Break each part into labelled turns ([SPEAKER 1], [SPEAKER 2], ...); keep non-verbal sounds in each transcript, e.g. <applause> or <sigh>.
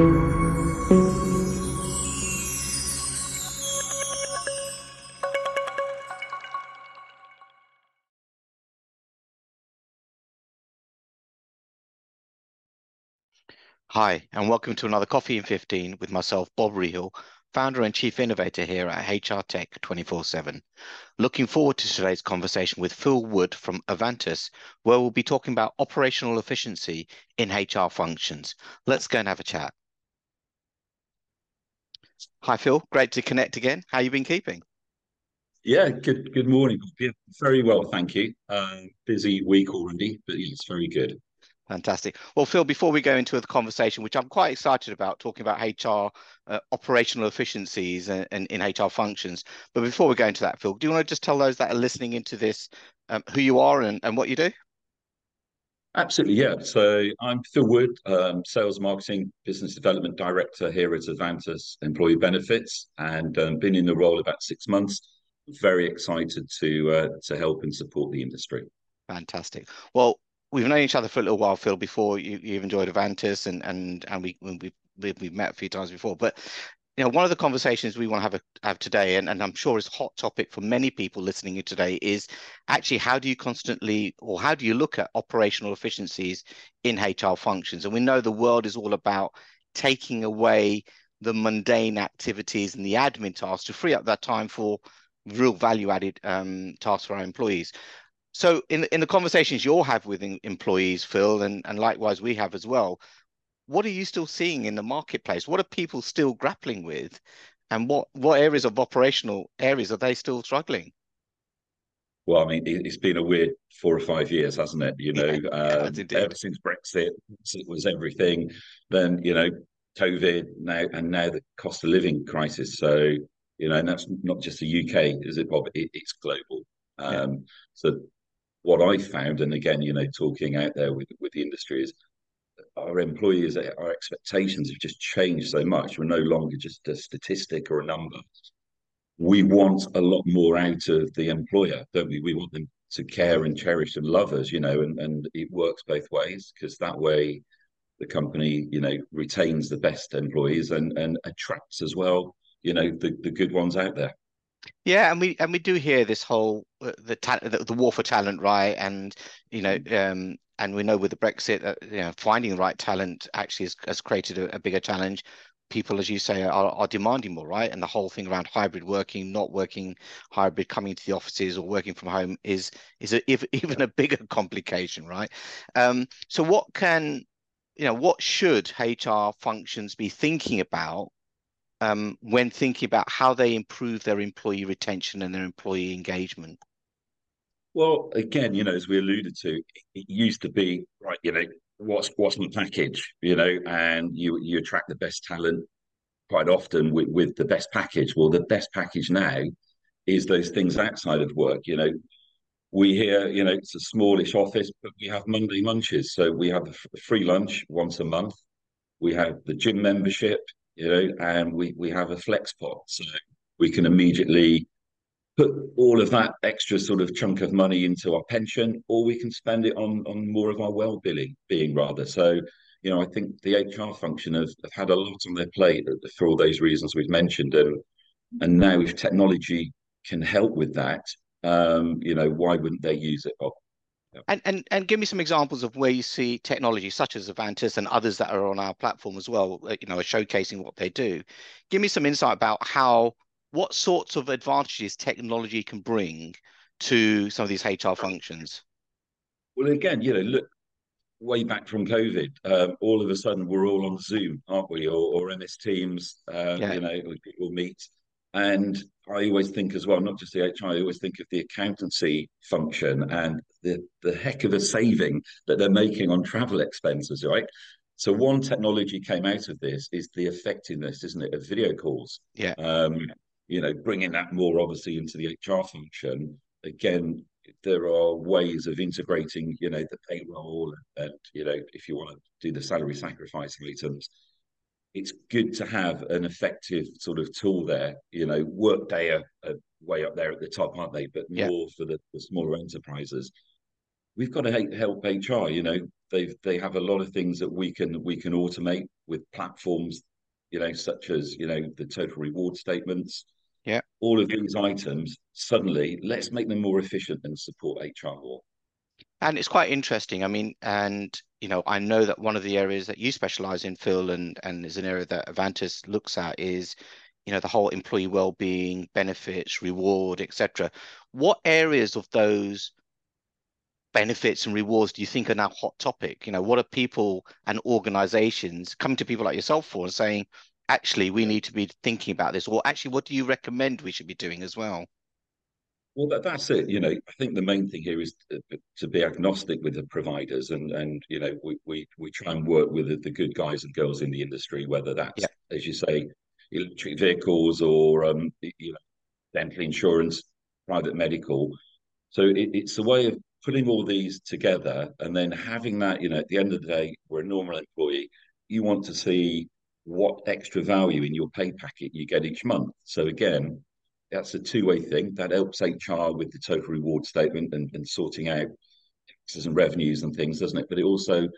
[SPEAKER 1] Hi, and welcome to another Coffee in 15 with myself, Bob Rehill, founder and chief innovator here at HR Tech 24/7. Looking forward to today's conversation with Phil Wood from Avantus, where we'll be talking about operational efficiency in HR functions. Let's go and have a chat. Hi, Phil. Great to connect again. How you been keeping?
[SPEAKER 2] Yeah, good. Good morning. Yeah, very well, thank you. Uh, busy week already, but yeah, it's very good.
[SPEAKER 1] Fantastic. Well, Phil, before we go into the conversation, which I'm quite excited about, talking about HR uh, operational efficiencies and, in HR functions. But before we go into that, Phil, do you want to just tell those that are listening into this um, who you are and, and what you do?
[SPEAKER 2] Absolutely, yeah. So I'm Phil Wood, um, Sales Marketing Business Development Director here at Avantus Employee Benefits, and um, been in the role about six months. Very excited to uh, to help and support the industry.
[SPEAKER 1] Fantastic. Well, we've known each other for a little while, Phil, before you, you've enjoyed Avantus and and and we we've we've met a few times before. But you know, one of the conversations we want to have a, have today, and, and I'm sure is a hot topic for many people listening in today, is actually how do you constantly or how do you look at operational efficiencies in HR functions? And we know the world is all about taking away the mundane activities and the admin tasks to free up that time for real value added um, tasks for our employees. So in in the conversations you'll have with employees, Phil, and and likewise we have as well, what are you still seeing in the marketplace? What are people still grappling with, and what what areas of operational areas are they still struggling?
[SPEAKER 2] Well, I mean, it's been a weird four or five years, hasn't it? You know, yeah, um, ever since Brexit, it was everything. Then you know, COVID now, and now the cost of living crisis. So you know, and that's not just the UK, is it, Bob? It, it's global. Um, yeah. So what I found, and again, you know, talking out there with with the industry is our employees, our expectations have just changed so much. We're no longer just a statistic or a number. We want a lot more out of the employer, don't we? We want them to care and cherish and love us, you know, and, and it works both ways because that way the company, you know, retains the best employees and, and attracts as well, you know, the, the good ones out there.
[SPEAKER 1] Yeah, and we and we do hear this whole uh, the, ta- the, the war for talent, right? And you know, mm. um, and we know with the Brexit, uh, you know, finding the right talent actually has, has created a, a, bigger challenge. People, as you say, are, are demanding more, right? And the whole thing around hybrid working, not working hybrid, coming to the offices or working from home is is a, <laughs> if, even a bigger complication, right? Um, so, what can you know? What should HR functions be thinking about um, when thinking about how they improve their employee retention and their employee engagement?
[SPEAKER 2] Well, again, you know, as we alluded to, it used to be right. You know, what's what's the package? You know, and you you attract the best talent quite often with with the best package. Well, the best package now is those things outside of work. You know, we hear, you know, it's a smallish office, but we have Monday munches. So we have a free lunch once a month. We have the gym membership you know, and we we have a flex pot, so we can immediately put all of that extra sort of chunk of money into our pension, or we can spend it on on more of our well-being, being rather. So, you know, I think the HR function have, have had a lot on their plate for all those reasons we've mentioned, and and now if technology can help with that, um, you know, why wouldn't they use it?
[SPEAKER 1] And, and and give me some examples of where you see technology such as Avantus and others that are on our platform as well, uh, you know, are showcasing what they do. Give me some insight about how what sorts of advantages technology can bring to some of these HR functions.
[SPEAKER 2] Well, again, you know, look way back from COVID, um, all of a sudden we're all on Zoom, aren't we, or, or MS Teams? Uh, yeah. You know, people meet, and I always think as well, not just the HR, I always think of the accountancy function and the, the heck of a saving that they're making on travel expenses, right? So one technology came out of this is the effectiveness, isn't it, of video calls?
[SPEAKER 1] Yeah.
[SPEAKER 2] Um, you know, bringing that more obviously into the HR function. Again, there are ways of integrating, you know, the payroll and, you know, if you want to do the salary sacrifice items, it's good to have an effective sort of tool there. You know, Workday are, are way up there at the top, aren't they? But yeah. more for the, the, smaller enterprises. we've got to help HR. You know, they they have a lot of things that we can we can automate with platforms, you know, such as you know the total reward statements.
[SPEAKER 1] Yeah,
[SPEAKER 2] all of these items. Suddenly, let's make them more efficient and support HR more.
[SPEAKER 1] And it's quite interesting. I mean, and you know, I know that one of the areas that you specialize in, Phil, and and is an area that Avantus looks at is, you know, the whole employee well-being, benefits, reward, etc. What areas of those benefits and rewards do you think are now hot topic? You know, what are people and organizations coming to people like yourself for and saying, actually, we need to be thinking about this, or actually, what do you recommend we should be doing as well?
[SPEAKER 2] Well, that, that's it. You know, I think the main thing here is to, to, be agnostic with the providers, and and you know, we we, we try and work with the, the good guys and girls in the industry, whether that's yeah. as you say, electric vehicles or um, you know, dental insurance, private medical. So it, it's a way of putting all these together and then having that, you know, at the end of the day, we're a normal employee. You want to see what extra value in your pay packet you get each month. So again, that's a two-way thing. That helps HR with the total reward statement and, and sorting out taxes and revenues and things, doesn't it? But it also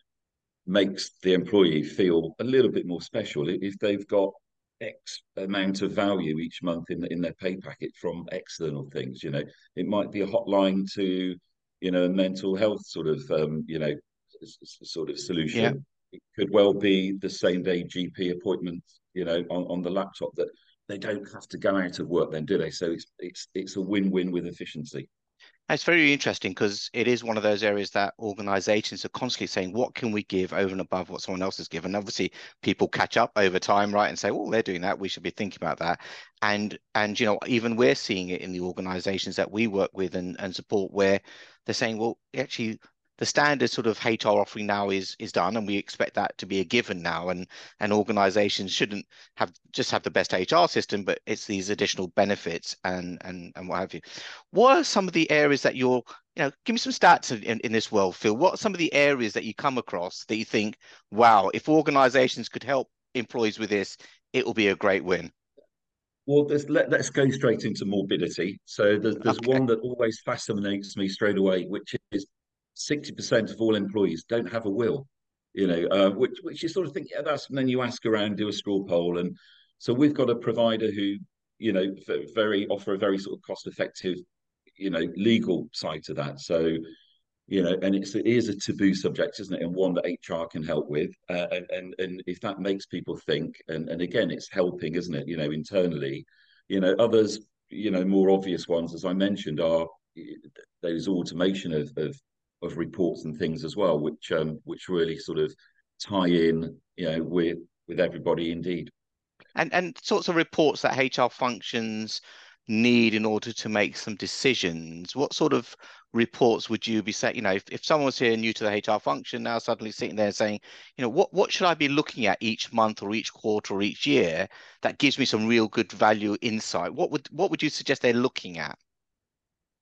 [SPEAKER 2] makes the employee feel a little bit more special if they've got X amount of value each month in in their pay packet from external things. You know, it might be a hotline to you know, a mental health sort of, um, you know, sort of solution. It could well be the same day GP appointment, you know, on, on the laptop that they don't have to go out of work then, do they? So it's it's it's a win-win with efficiency.
[SPEAKER 1] It's very interesting because it is one of those areas that organizations are constantly saying, what can we give over and above what someone else has given? Obviously, people catch up over time, right? And say, oh, they're doing that. We should be thinking about that. And, and you know, even we're seeing it in the organizations that we work with and, and support where they're saying, well, actually, the standard sort of HR offering now is is done, and we expect that to be a given now. And and organisations shouldn't have just have the best HR system, but it's these additional benefits and and and what have you. What are some of the areas that you're you know, give me some stats in, in this world, Phil. What are some of the areas that you come across that you think, wow, if organizations could help employees with this, it will be a great win?
[SPEAKER 2] Well, let, us go straight into morbidity. So there's, there's okay. one that always fascinates me straight away, which is 60% of all employees don't have a will, you know, uh, which, which you sort of think, yeah, that's, and then you ask around, do a straw poll. And so we've got a provider who, you know, very offer a very sort of cost effective, you know, legal side to that. So, you know, and it's, it is a taboo subject, isn't it? And one that HR can help with. Uh, and, and, and if that makes people think, and, and again, it's helping, isn't it? You know, internally, you know, others, you know, more obvious ones, as I mentioned, are there's automation of, of of reports and things as well, which um, which really sort of tie in, you know, with with everybody indeed.
[SPEAKER 1] And and sorts of reports that HR functions need in order to make some decisions. What sort of reports would you be saying? You know, if, if someone was here new to the HR function now suddenly sitting there saying, you know, what what should I be looking at each month or each quarter or each year that gives me some real good value insight? What would what would you suggest they're looking at?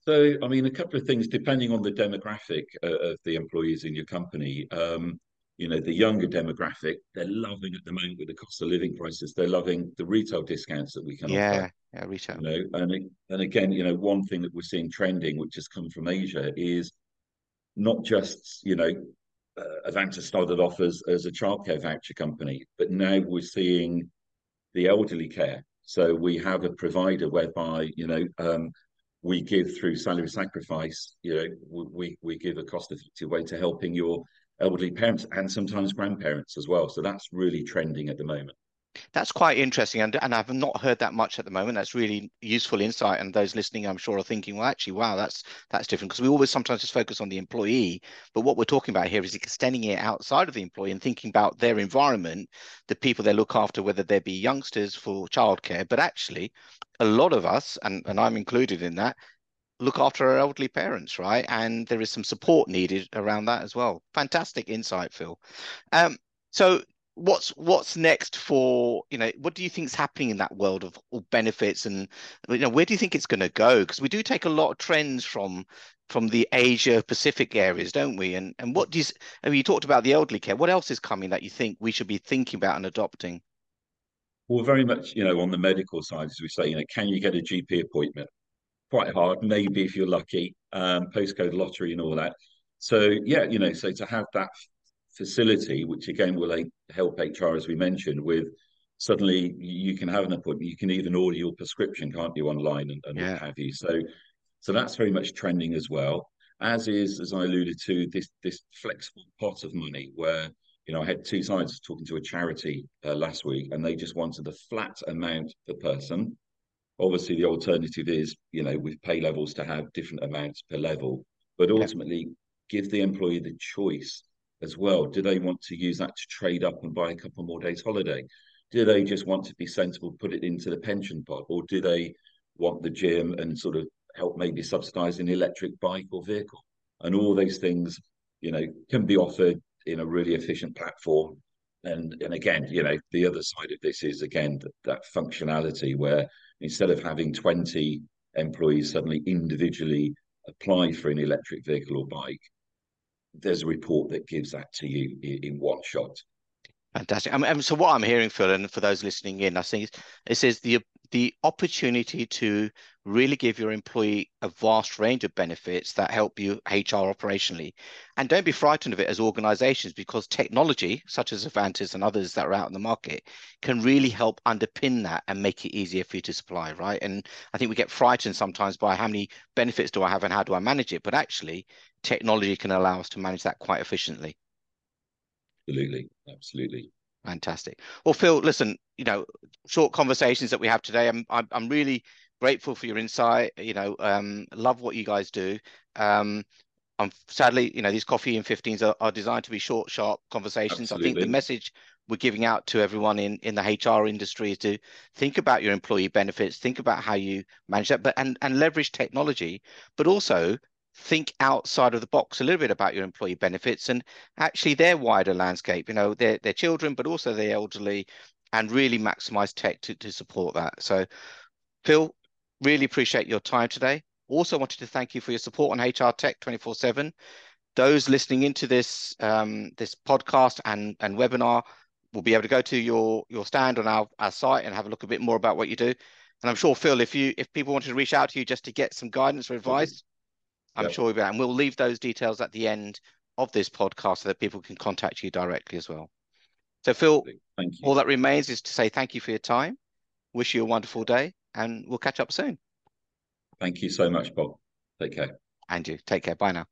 [SPEAKER 2] So, I mean, a couple of things depending on the demographic uh, of the employees in your company. Um, you know, the younger demographic, they're loving at the moment with the cost of living crisis. They're loving the retail discounts that we can
[SPEAKER 1] yeah,
[SPEAKER 2] offer.
[SPEAKER 1] Yeah, retail.
[SPEAKER 2] You know, and and again, you know, one thing that we're seeing trending, which has come from Asia, is not just you know, uh, Avantus started off as as a childcare voucher company, but now we're seeing the elderly care. So we have a provider whereby you know um, we give through salary sacrifice, you know, we we give a cost effective way to helping your elderly parents and sometimes grandparents as well. So that's really trending at the moment.
[SPEAKER 1] That's quite interesting, and and I've not heard that much at the moment. That's really useful insight, and those listening, I'm sure, are thinking, well, actually, wow, that's that's different because we always sometimes just focus on the employee, but what we're talking about here is extending it outside of the employee and thinking about their environment, the people they look after, whether they be youngsters for childcare, but actually, a lot of us, and and I'm included in that, look after our elderly parents, right? And there is some support needed around that as well. Fantastic insight, Phil. Um, so what's what's next for you know what do you think is happening in that world of benefits and you know where do you think it's going to go? Because we do take a lot of trends from from the asia pacific areas don't we? And and what do you I mean, you talked about the elderly care. What else is coming that you think we should be thinking about and adopting?
[SPEAKER 2] Well very much you know on the medical side as we say you know can you get a gp appointment? Quite hard maybe if you're lucky um postcode lottery and all that. So yeah, you know, so to have that facility, which again will help HR, as we mentioned, with suddenly you can have an appointment, you can even order your prescription, can't you, online and, and yeah. what have you. So, so that's very much trending as well. As is, as I alluded to, this this flexible pot of money where you know I had two sides talking to a charity uh, last week, and they just wanted a flat amount per person. Obviously, the alternative is you know with pay levels to have different amounts per level, but ultimately yeah. give the employee the choice as well. Do they want to use that to trade up and buy a couple more days holiday? Do they just want to be sensible, put it into the pension pot, or do they want the gym and sort of help maybe subsidize an electric bike or vehicle? And all those things, you know, can be offered in a really efficient platform. And and again, you know, the other side of this is again that, that functionality where instead of having 20 employees suddenly individually apply for an electric vehicle or bike, there's a report that gives that to you in, in one shot.
[SPEAKER 1] Fantastic. I mean, so what I'm hearing, Phil, and for those listening in, I think it says the the opportunity to really give your employee a vast range of benefits that help you HR operationally. And don't be frightened of it as organizations because technology, such as Avantus and others that are out in the market, can really help underpin that and make it easier for you to supply, right? And I think we get frightened sometimes by how many benefits do I have and how do I manage it? But actually, technology can allow us to manage that quite efficiently.
[SPEAKER 2] Absolutely. Absolutely.
[SPEAKER 1] Fantastic. Well, Phil, listen, you know, short conversations that we have today. I'm I'm, I'm really grateful for your insight. You know, um, love what you guys do. Um, I'm sadly, you know, these coffee and 15s are, are designed to be short, sharp conversations. Absolutely. I think the message we're giving out to everyone in in the HR industry is to think about your employee benefits, think about how you manage that, but and and leverage technology, but also think outside of the box a little bit about your employee benefits and actually their wider landscape, you know, their, their children, but also the elderly, and really maximize tech to, to support that. So, Phil, really appreciate your time today. Also wanted to thank you for your support on HR Tech 24-7. Those listening into this um, this podcast and, and webinar will be able to go to your, your stand on our, our site and have a look a bit more about what you do. And I'm sure, Phil, if you if people wanted to reach out to you just to get some guidance or advice, I'm yep. sure we will. And we'll leave those details at the end of this podcast so that people can contact you directly as well. So, Phil, all that remains is to say thank you for your time. Wish you a wonderful day, and we'll catch up soon.
[SPEAKER 2] Thank you so much, Bob. Take care.
[SPEAKER 1] And you. Take care. Bye now.